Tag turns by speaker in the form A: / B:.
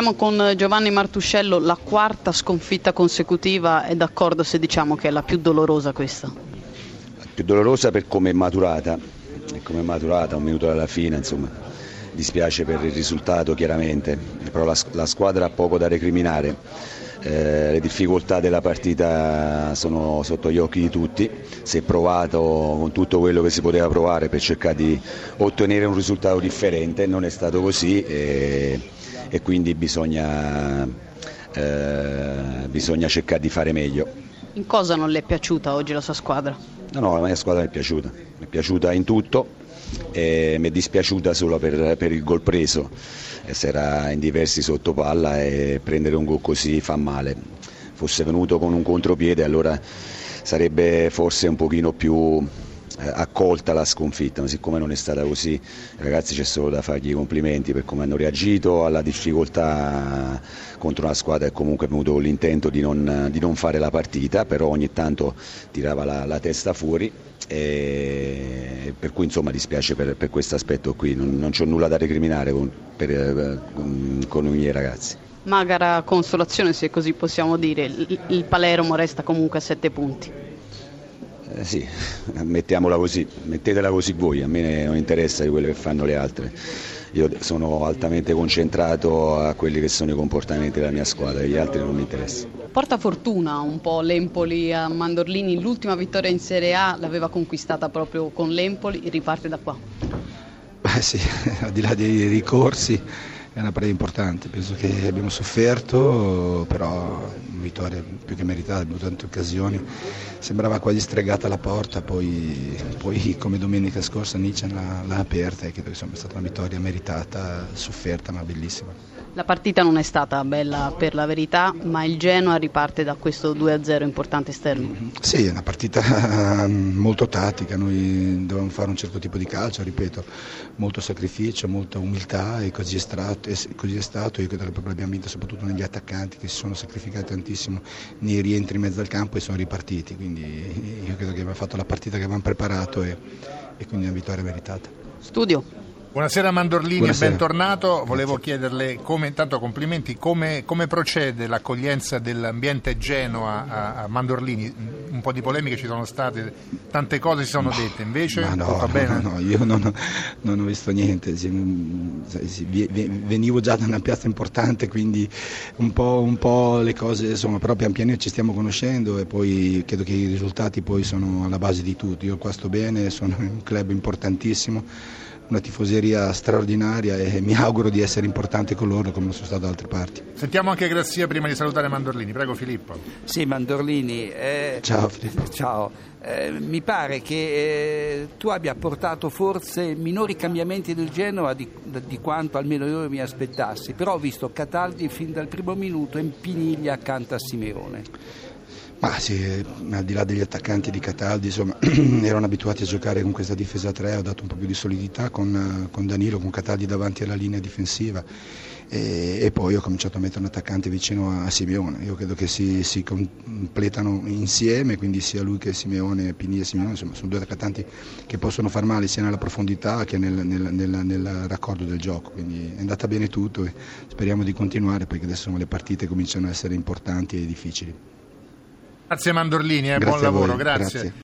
A: Siamo con Giovanni Martuscello, la quarta sconfitta consecutiva, è d'accordo se diciamo che è la più dolorosa questa?
B: Più dolorosa per come è maturata, e come è maturata un minuto alla fine, insomma, dispiace per il risultato chiaramente, però la, la squadra ha poco da recriminare. Eh, le difficoltà della partita sono sotto gli occhi di tutti, si è provato con tutto quello che si poteva provare per cercare di ottenere un risultato differente, non è stato così e, e quindi bisogna, eh, bisogna cercare di fare meglio.
A: In cosa non le è piaciuta oggi la sua squadra?
B: No, no, la mia squadra mi è piaciuta, mi è piaciuta in tutto e mi è dispiaciuta solo per, per il gol preso, si era in diversi sotto palla e prendere un gol così fa male. Fosse venuto con un contropiede allora sarebbe forse un pochino più accolta la sconfitta, ma siccome non è stata così, ragazzi c'è solo da fargli i complimenti per come hanno reagito alla difficoltà contro una squadra che comunque venuto con l'intento di non, di non fare la partita, però ogni tanto tirava la, la testa fuori e per cui insomma dispiace per, per questo aspetto qui, non, non c'ho nulla da recriminare con, per, eh, con, con i miei ragazzi.
A: Magara consolazione se così possiamo dire, il, Palermo resta comunque a sette punti.
B: Eh sì, mettiamola così, mettetela così voi, a me non interessa di quello che fanno le altre. Io sono altamente concentrato a quelli che sono i comportamenti della mia squadra, gli altri non mi interessano.
A: Porta fortuna un po' l'Empoli a Mandorlini, l'ultima vittoria in Serie A l'aveva conquistata proprio con l'Empoli, riparte da qua.
C: Beh sì, al di là dei ricorsi è una partita importante, penso che abbiamo sofferto, però una vittoria più che meritata, abbiamo tante occasioni, sembrava quasi stregata la porta, poi, poi come domenica scorsa l'ha, l'ha aperta e credo che sia stata una vittoria meritata, sofferta ma bellissima.
A: La partita non è stata bella per la verità, ma il Genoa riparte da questo 2-0 importante esterno.
C: Sì, è una partita molto tattica, noi dovevamo fare un certo tipo di calcio, ripeto, molto sacrificio, molta umiltà e così è, stato, così è stato. Io credo che proprio abbiamo vinto soprattutto negli attaccanti che si sono sacrificati tantissimo nei rientri in mezzo al campo e sono ripartiti, quindi io credo che abbiamo fatto la partita che avevamo preparato e, e quindi una vittoria meritata.
A: Studio.
D: Buonasera Mandorlini Buonasera. e bentornato. Volevo chiederle come, intanto complimenti, come, come, procede l'accoglienza dell'ambiente Genoa a, a, Mandorlini? Un po' di polemiche ci sono state, tante cose si sono dette, invece
C: no? No, no, io non ho, non ho visto niente, venivo già da una piazza importante, quindi un po', un po', le cose, insomma, però pian piano ci stiamo conoscendo e poi credo che i risultati poi sono alla base di tutto. Io qua sto bene, sono in un club importantissimo una tifoseria straordinaria e mi auguro di essere importante con loro come non sono stato da altre parti.
D: Sentiamo anche Grazia prima di salutare Mandorlini. Prego Filippo.
E: Sì, Mandorlini. Eh,
C: ciao Filippo.
E: Ciao. Eh, mi pare che eh, tu abbia portato forse minori cambiamenti del Genoa di, di, quanto almeno io mi aspettassi, però ho visto Cataldi fin dal primo minuto in piniglia accanto a Simeone.
C: Ma sì, al di là degli attaccanti di Cataldi, insomma, erano abituati a giocare con questa difesa 3, ho dato un po' più di solidità con, con Danilo, con Cataldi davanti alla linea difensiva e, e, poi ho cominciato a mettere un attaccante vicino a Simeone. Io credo che si, si completano insieme, quindi sia lui che Simeone, Pini e Simeone, insomma, sono due attaccanti che possono far male sia nella profondità che nel, nel, nel, nel raccordo del gioco. Quindi è andata bene tutto e speriamo di continuare perché adesso le partite cominciano a essere importanti e difficili.
D: Grazie Mandorlini, eh, buon lavoro, grazie. grazie.